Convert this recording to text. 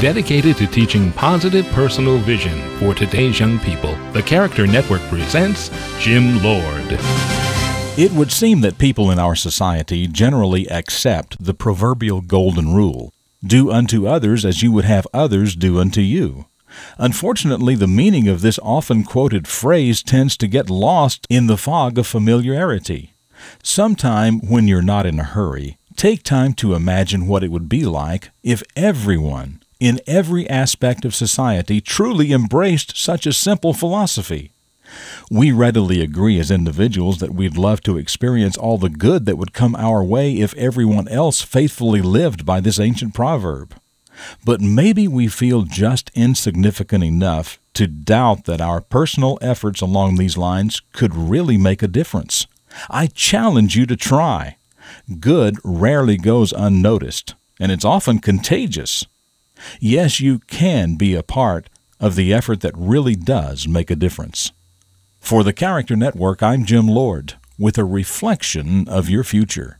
Dedicated to teaching positive personal vision for today's young people, the Character Network presents Jim Lord. It would seem that people in our society generally accept the proverbial golden rule do unto others as you would have others do unto you. Unfortunately, the meaning of this often quoted phrase tends to get lost in the fog of familiarity. Sometime when you're not in a hurry, take time to imagine what it would be like if everyone, in every aspect of society, truly embraced such a simple philosophy. We readily agree as individuals that we'd love to experience all the good that would come our way if everyone else faithfully lived by this ancient proverb. But maybe we feel just insignificant enough to doubt that our personal efforts along these lines could really make a difference. I challenge you to try. Good rarely goes unnoticed, and it's often contagious. Yes, you can be a part of the effort that really does make a difference. For the Character Network, I'm Jim Lord with a reflection of your future.